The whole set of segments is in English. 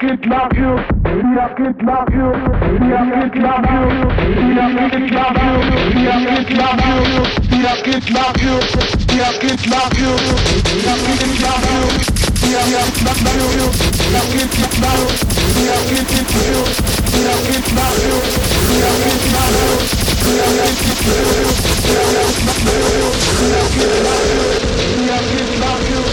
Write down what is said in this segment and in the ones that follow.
Kid love you. We are kid love you. We are kid love you. We are kid love you. We are kid love you. We are kid love you. We are kid love you. We are kid love you. We are kid love you. We are kid love you. We are kid love you. We are kid love you. We are kid love you. We are kid love you. We are kid love you. We are kid love you.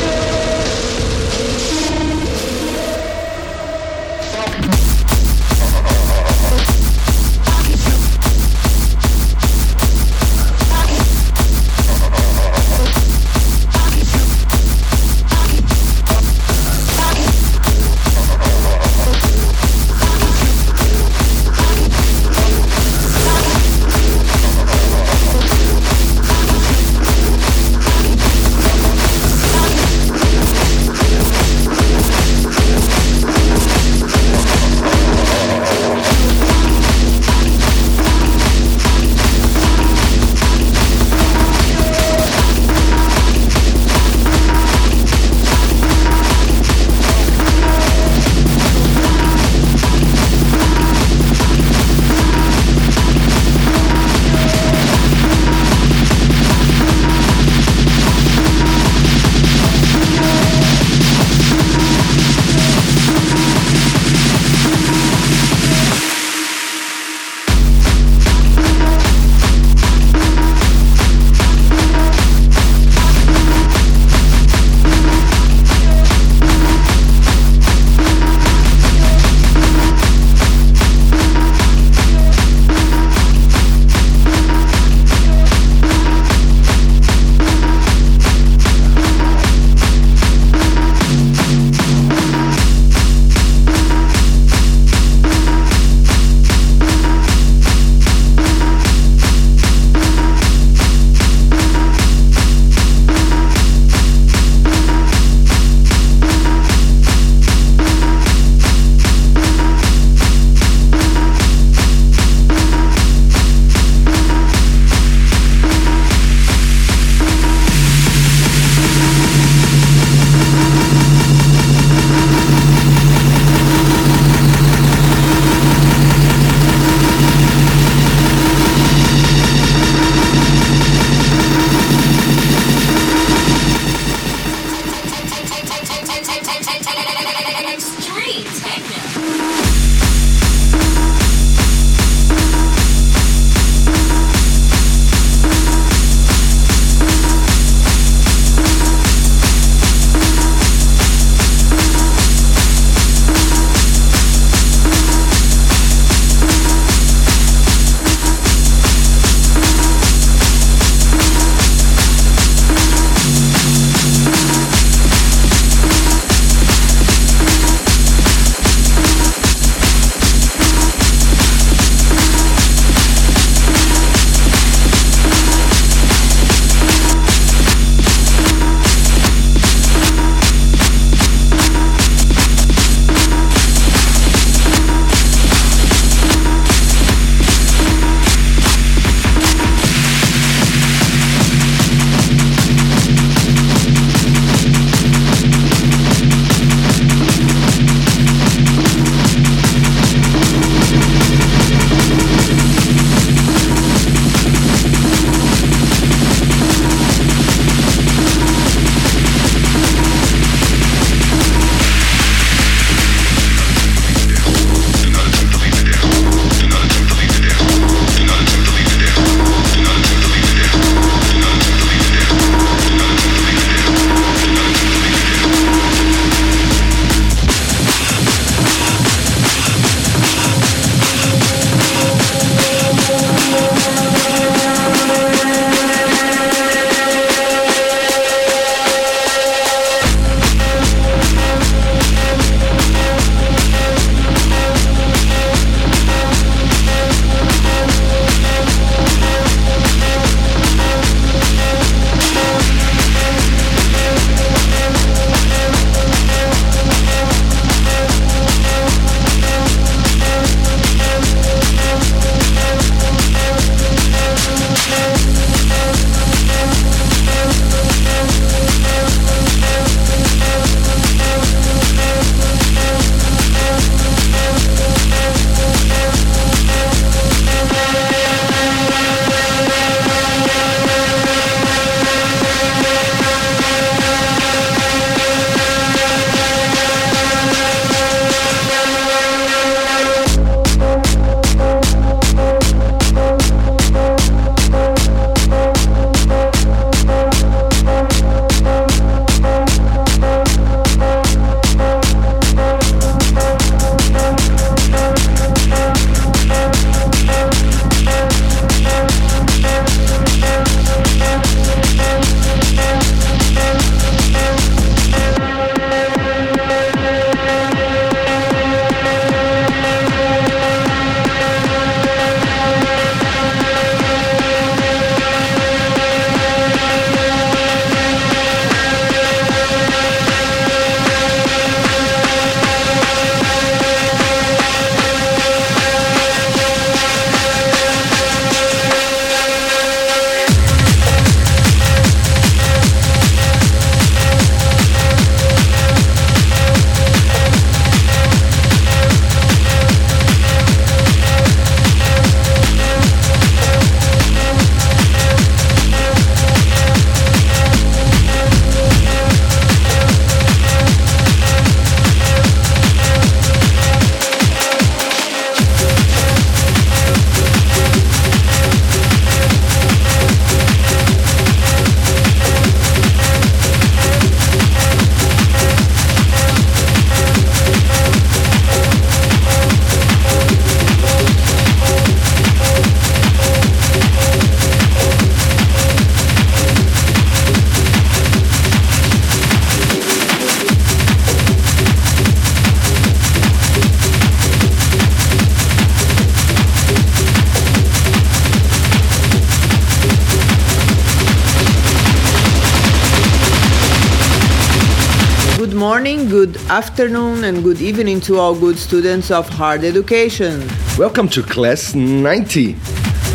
Afternoon and good evening to all good students of hard education. Welcome to class 90.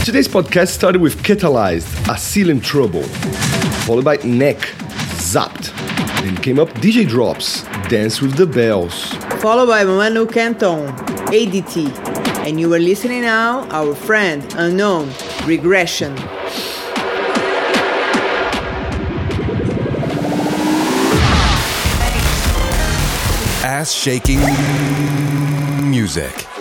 Today's podcast started with Ketalized, A Seal in Trouble, followed by Neck, Zapped. Then came up DJ Drops, Dance with the Bells. Followed by Manu Kenton, ADT. And you are listening now our friend Unknown, Regression. Ass shaking music.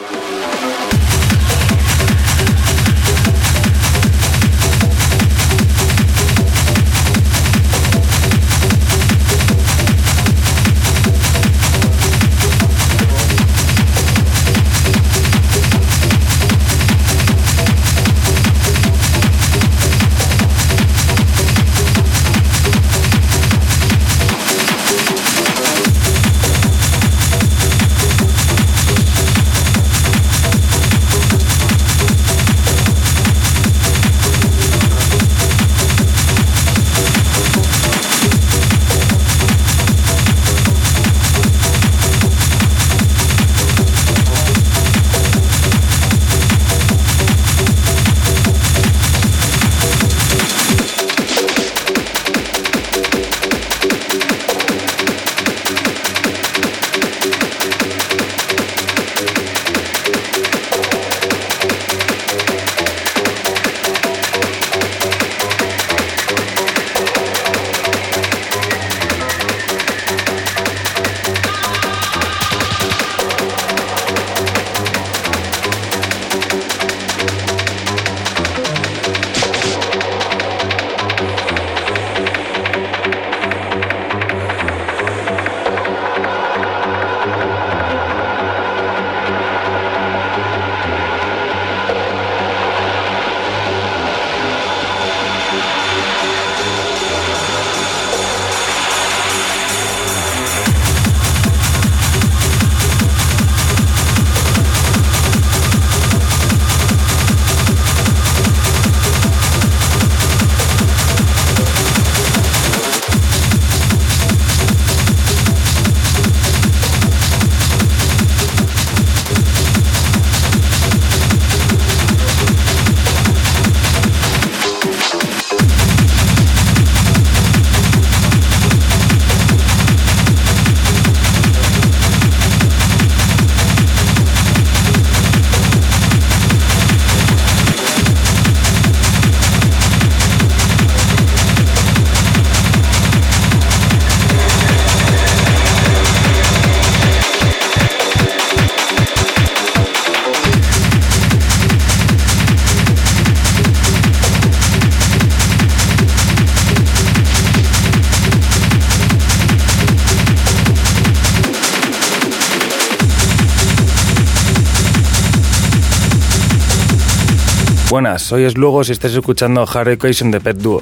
Buenas, soy Slugos y estás escuchando Hard Education de Pet Duo.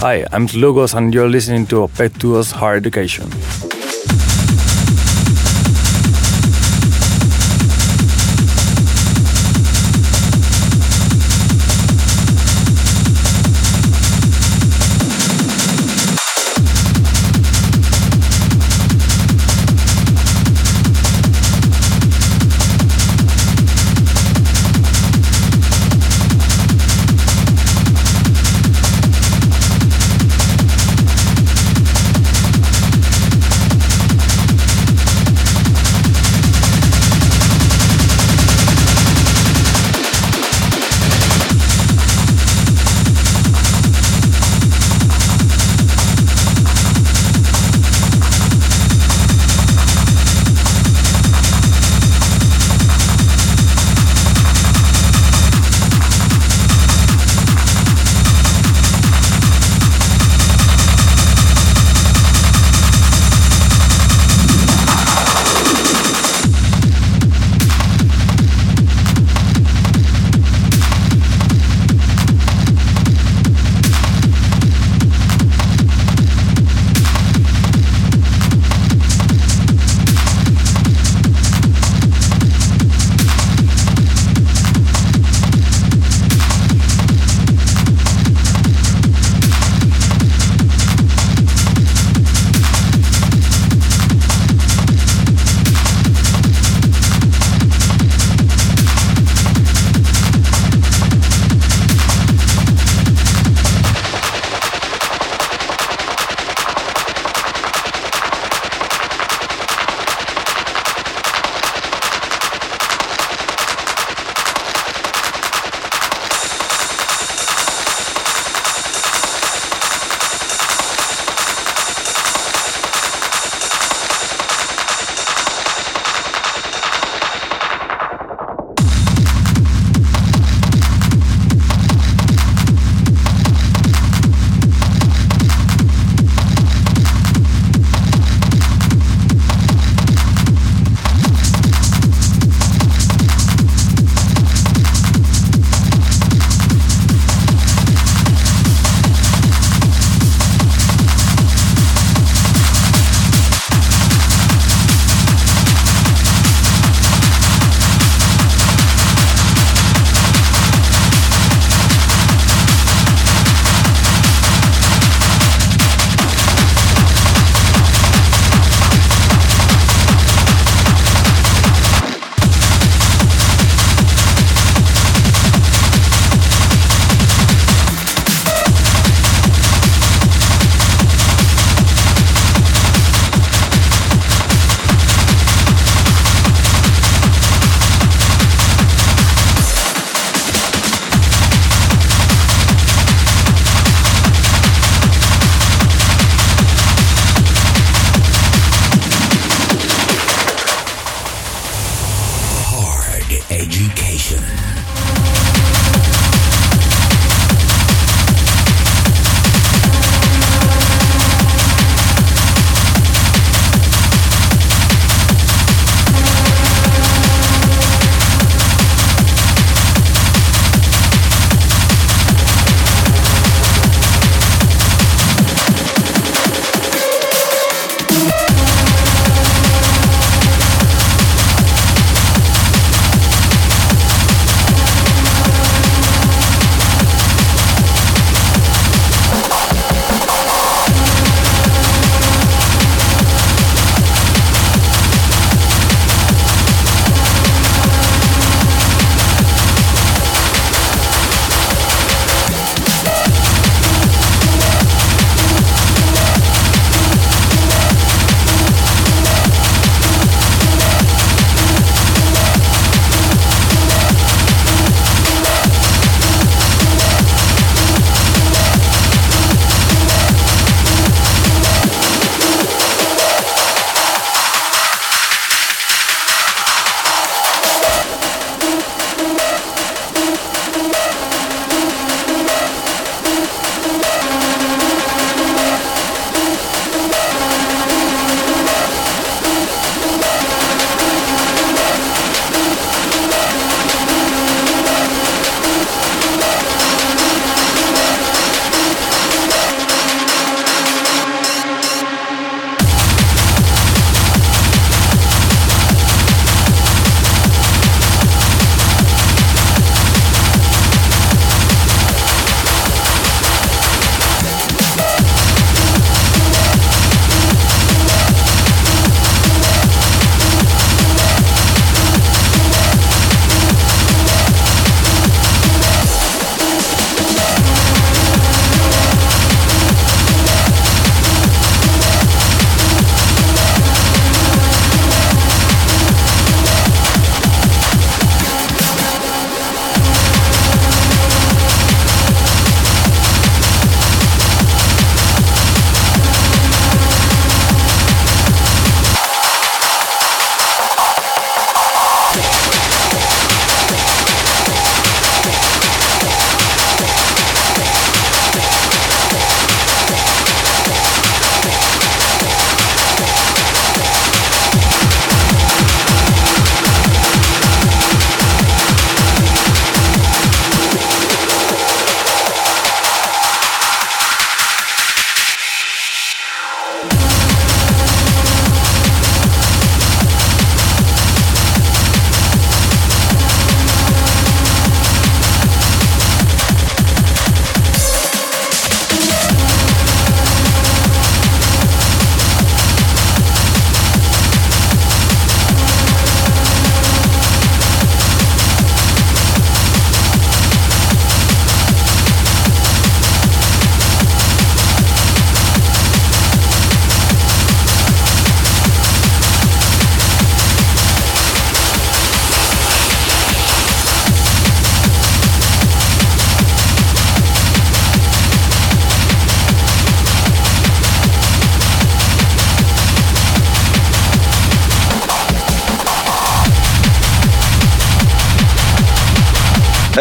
Hi, I'm Slugos and you're listening to Pet Duo's Hard Education.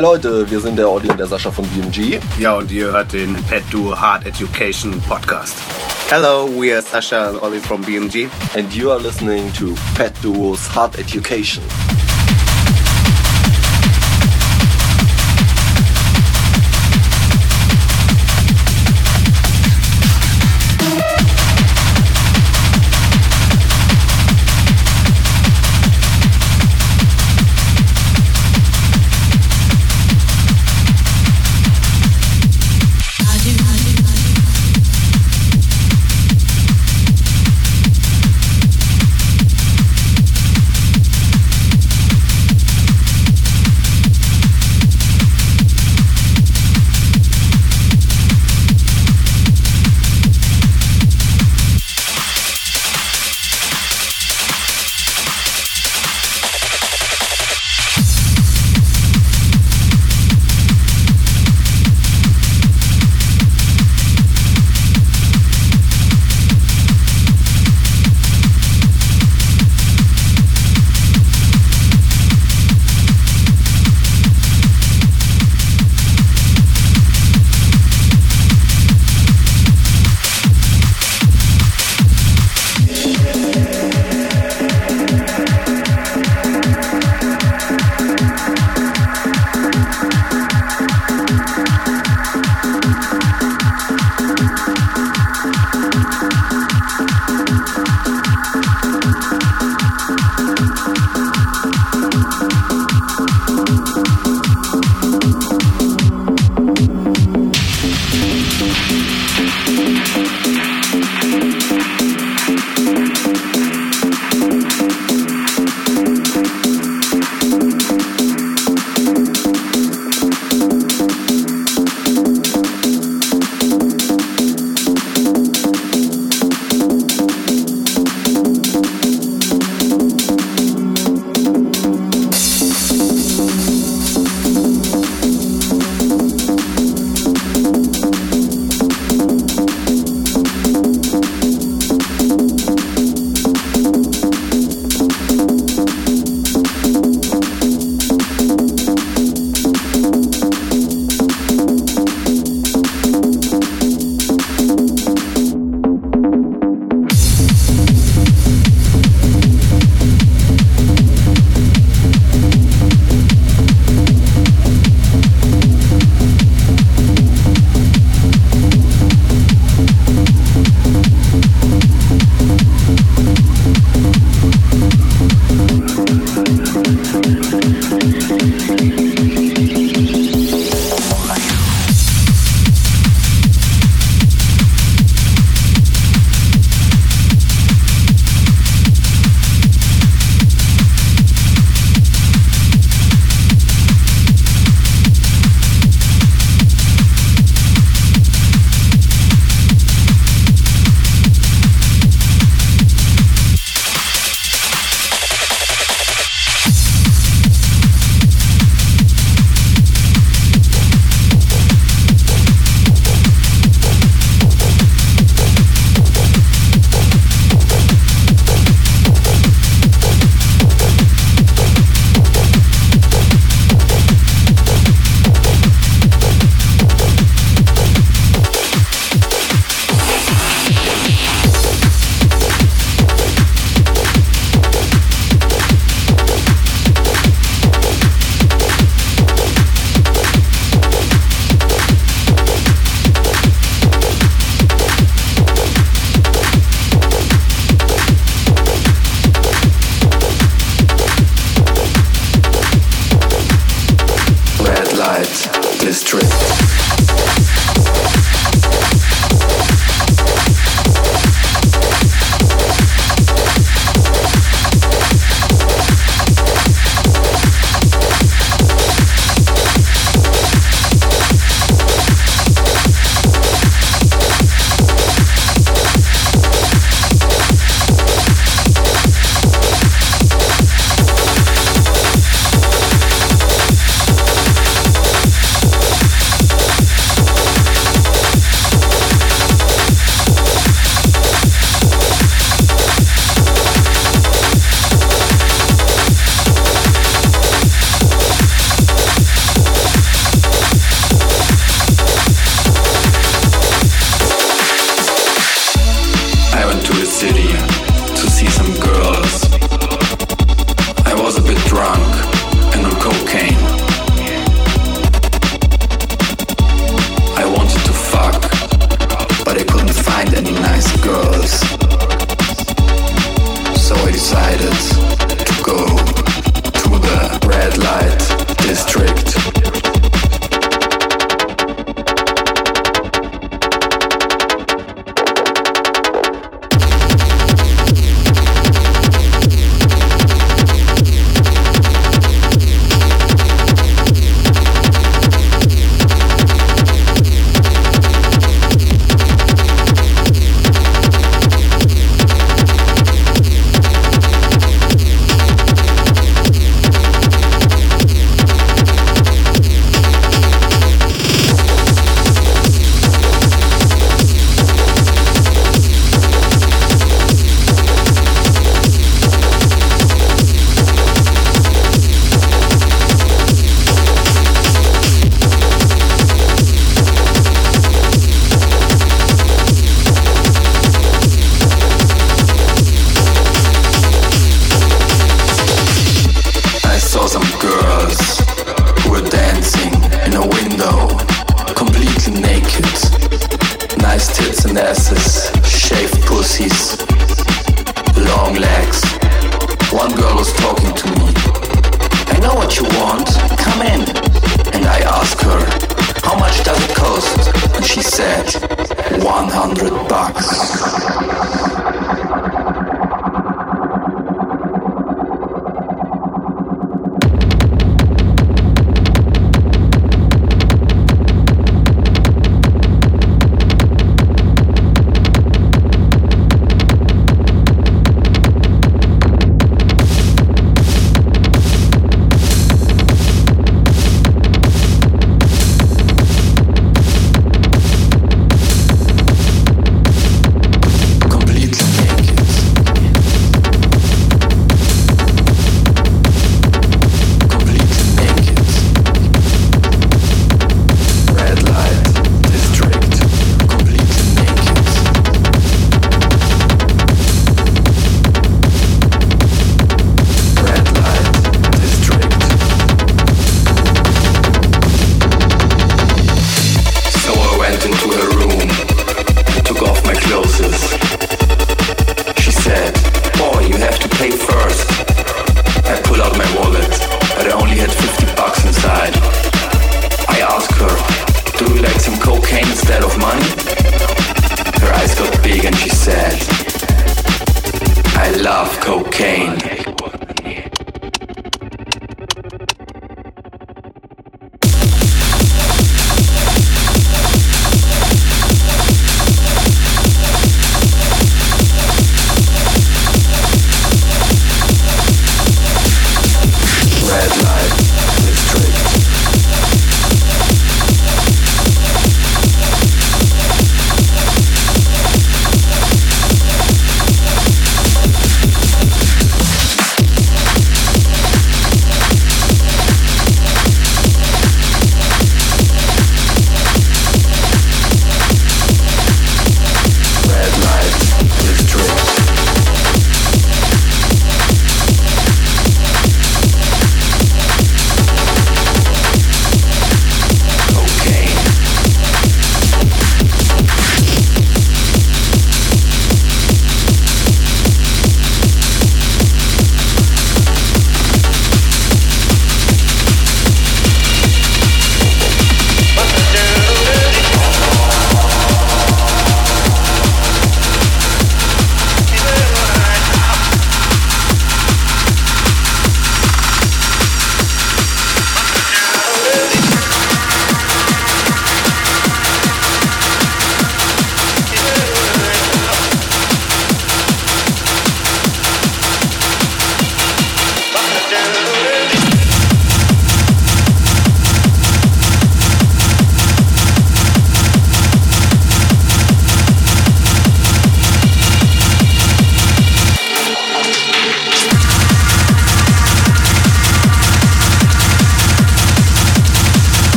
Hey Leute, wir sind der Audi und der Sascha von BMG. Ja, und ihr hört den Pet Duo Hard Education Podcast. Hello, we are Sasha and Ollie from BMG. And you are listening to Pet Duo's Hard Education.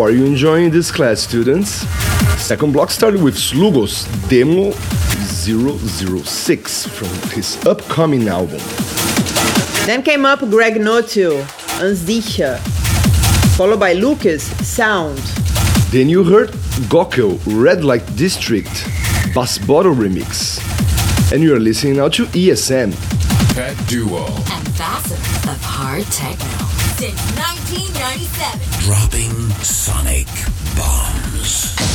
How are you enjoying this class, students? Second block started with Slugos Demo 006 from his upcoming album. Then came up Greg Notill, Unsicher, followed by Luckes, Sound. Then you heard Gockel Red Light District Bassbottle Remix. And you're listening now to ESM. Pet Duo. Ambassador of hard techno since 1997. Dropping sonic bombs.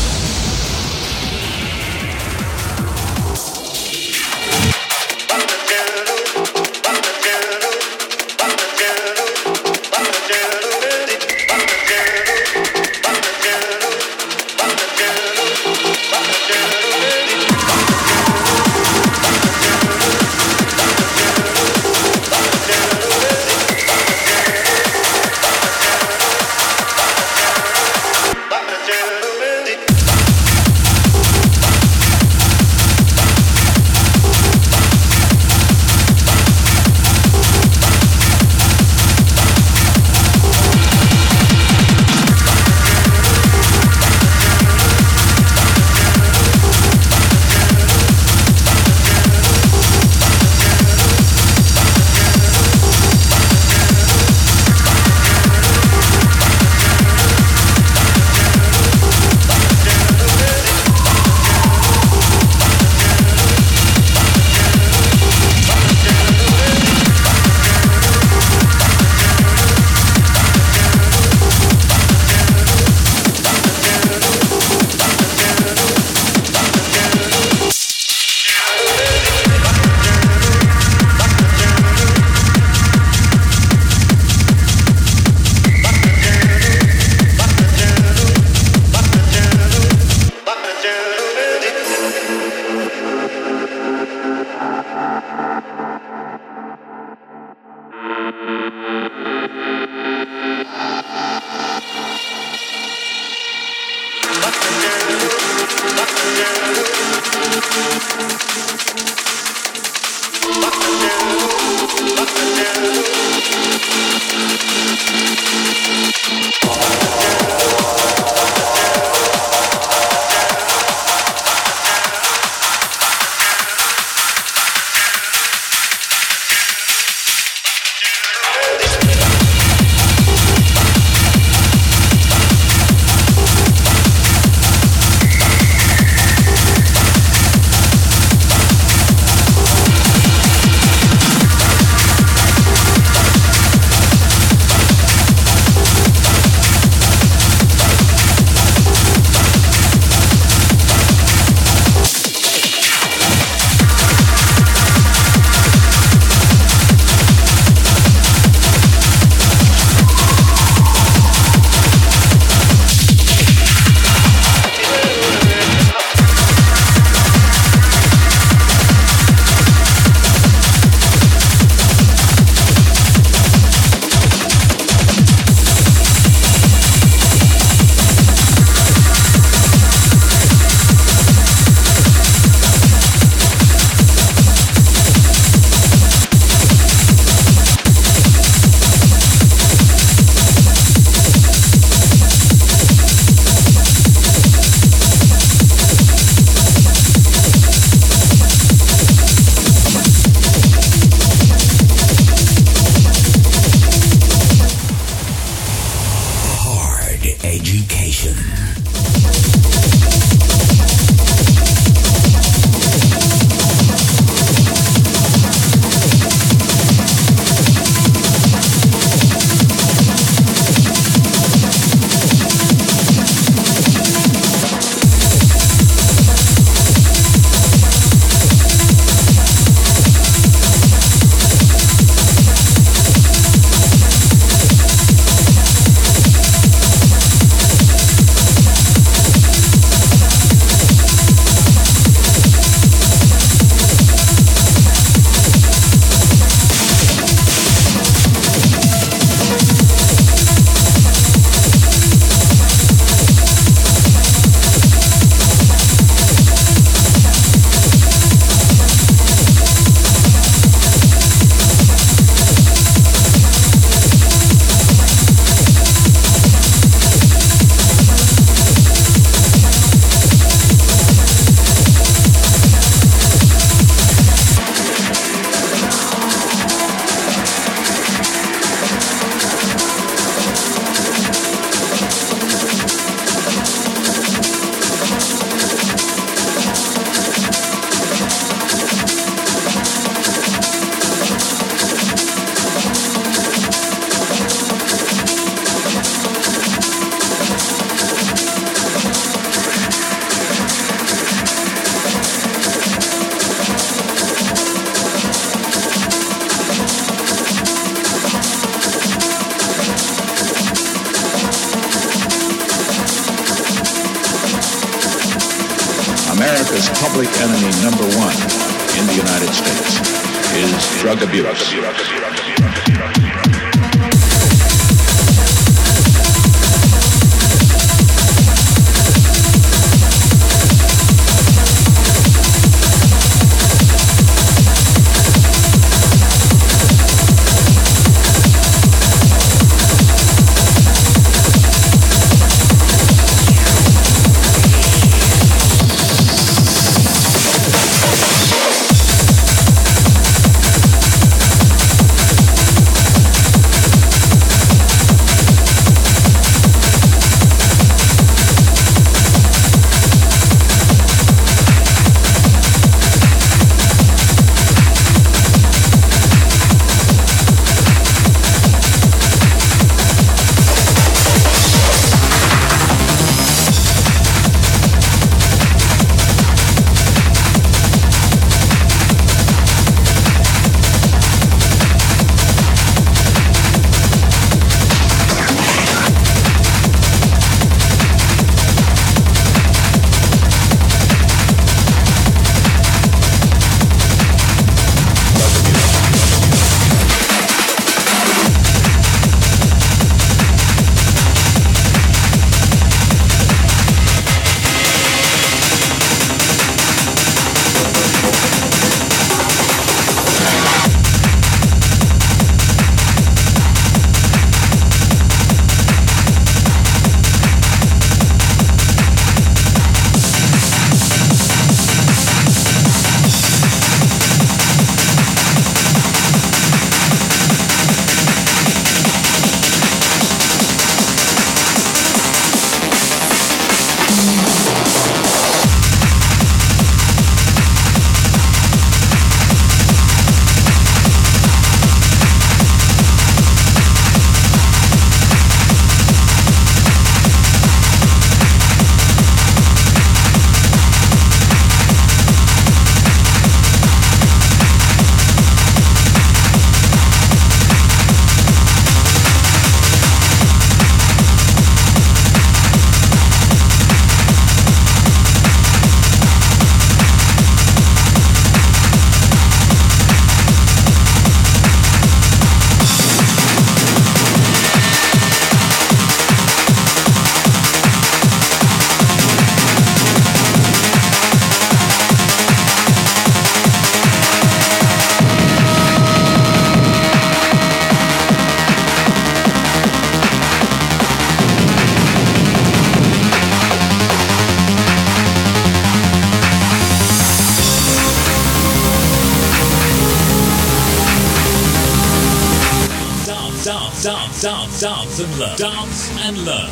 Dance, dance, dance, and learn. Dance and learn.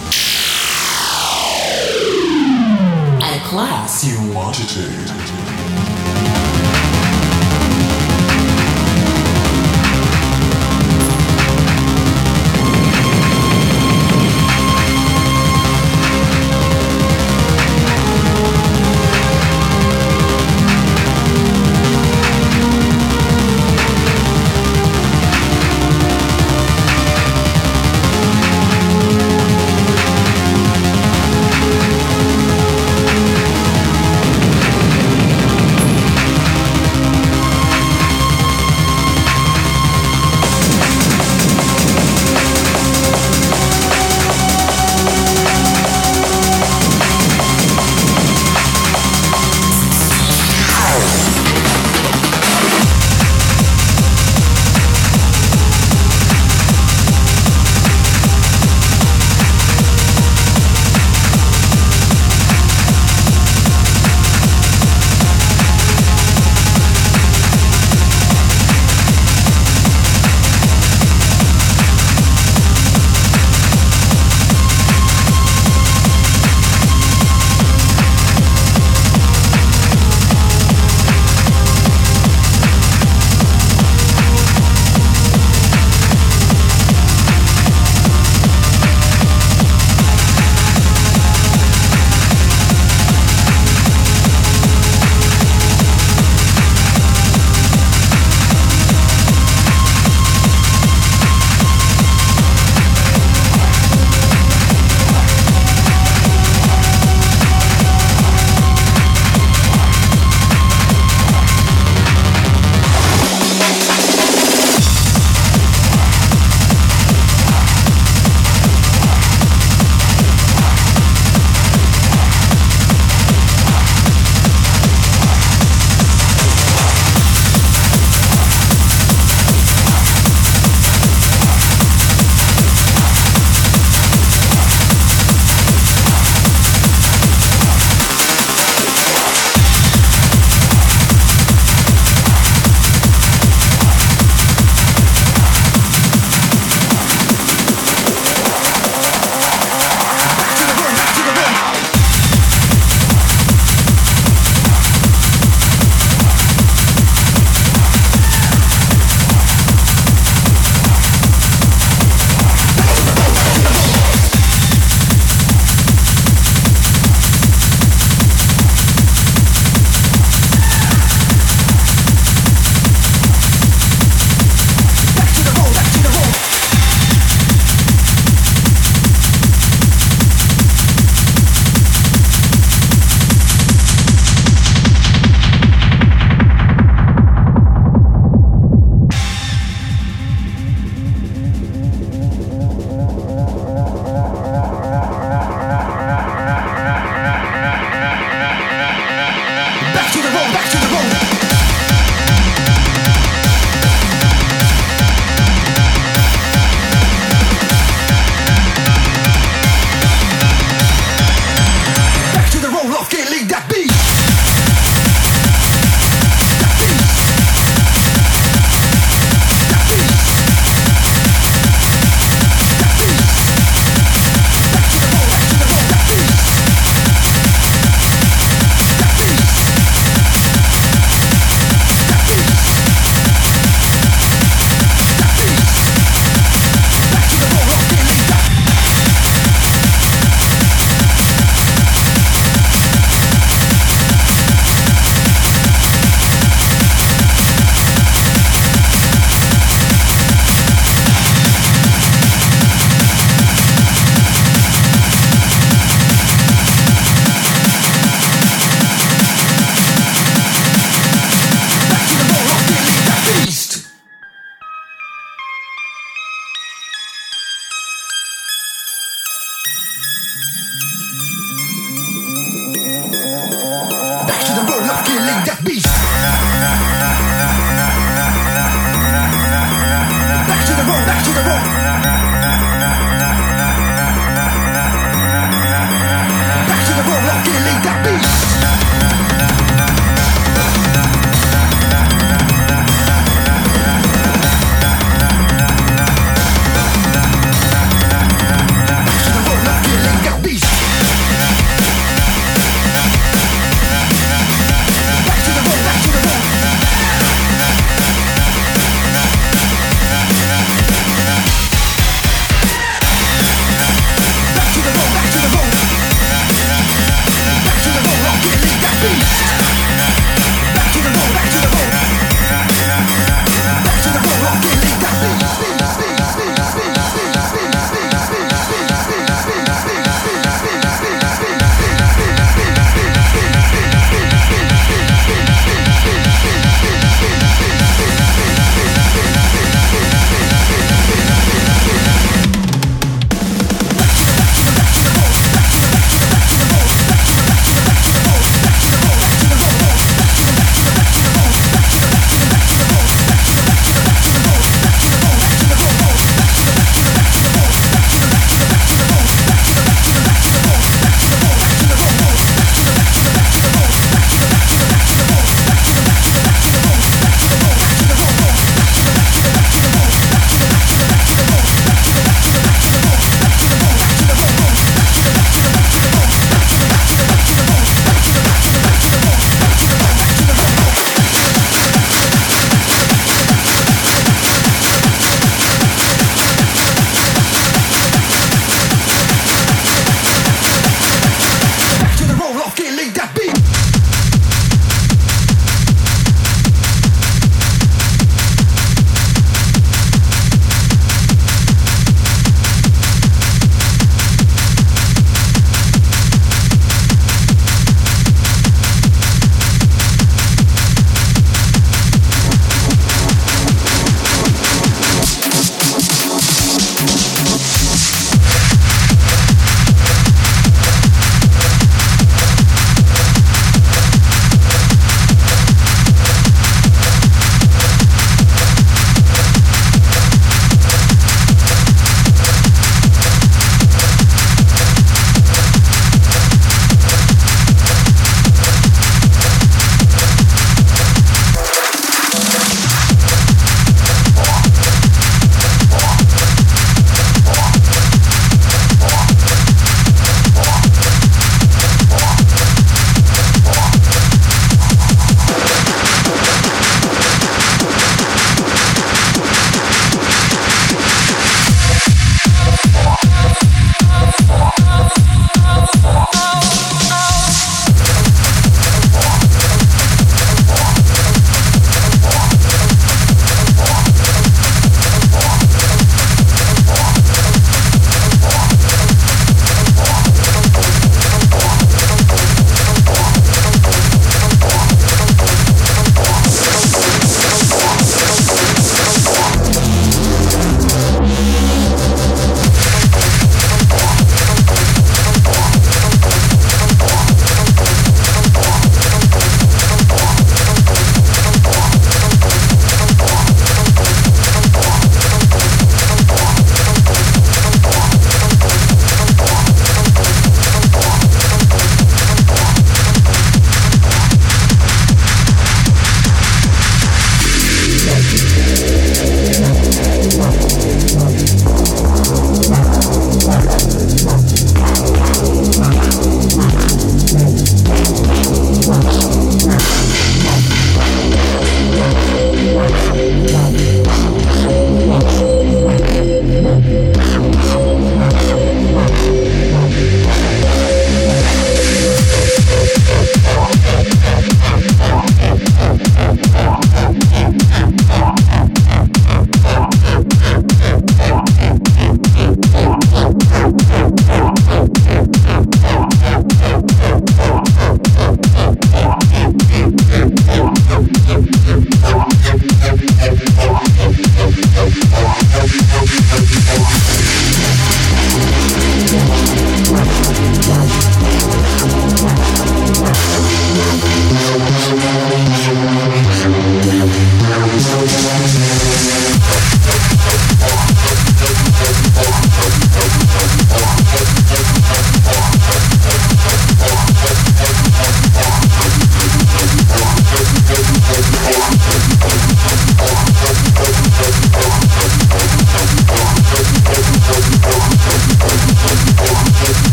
A class you wanted to.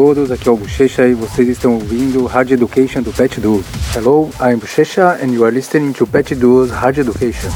Todos, aqui é o Bochecha e vocês estão ouvindo Hard Education do Pet Duo. Hello, I'm Bochecha and you are listening to Pet Duo's Hard Education.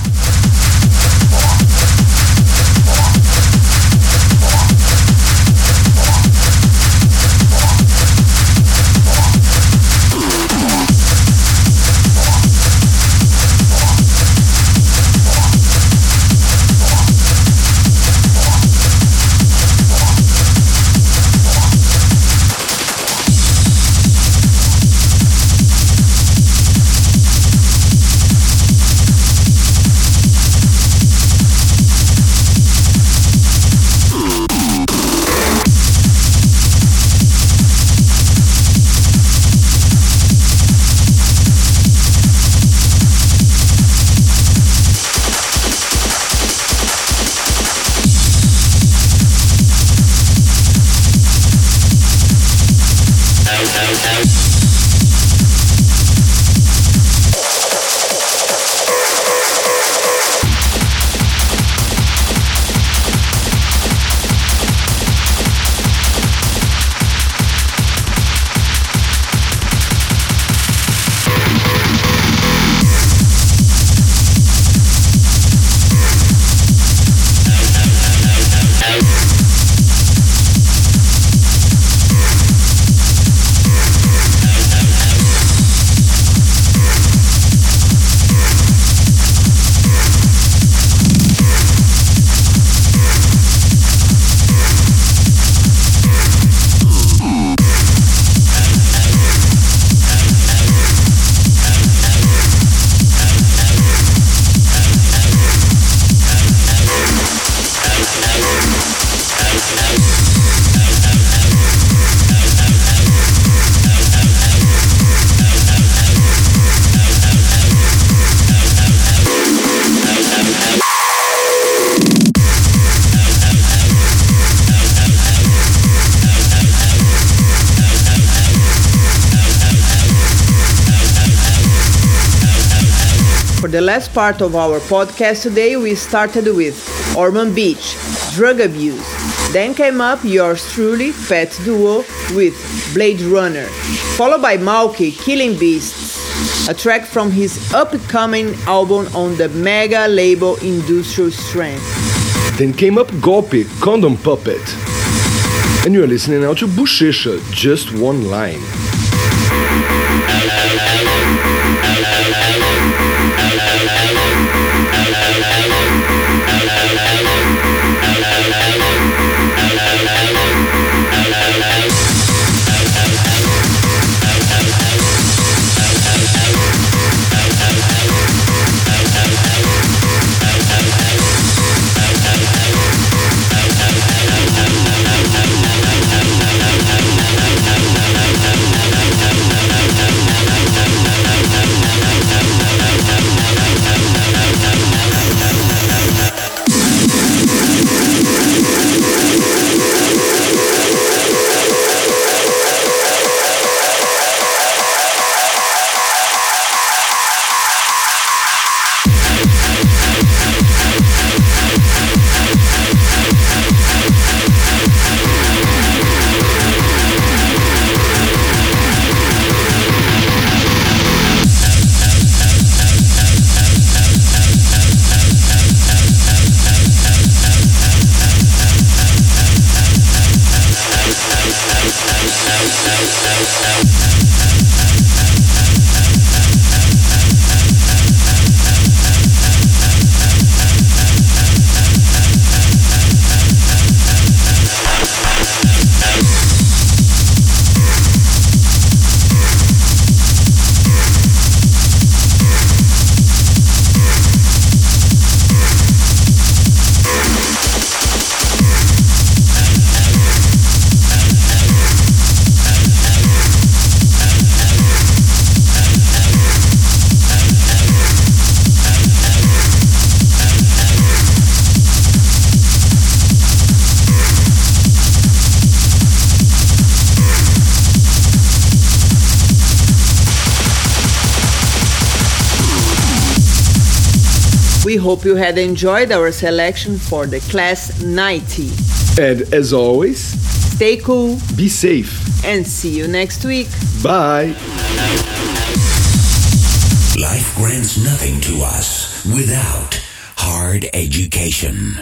Last part of our podcast today, we started with Orman Bitch, Drug Abuse. Then came up yours truly, Pet Duo, with Blade Runner. Followed by Malke, Killing Beasts, a track from his upcoming album on the mega label Industrial Strength. Then came up Golpe, Condom Puppet. And you're listening now to Buchecha, Just One Line. Hope you had enjoyed our selection for the Class 90. And as always, Stay cool. Be safe. And see you next week. Bye. Life grants nothing to us without hard education.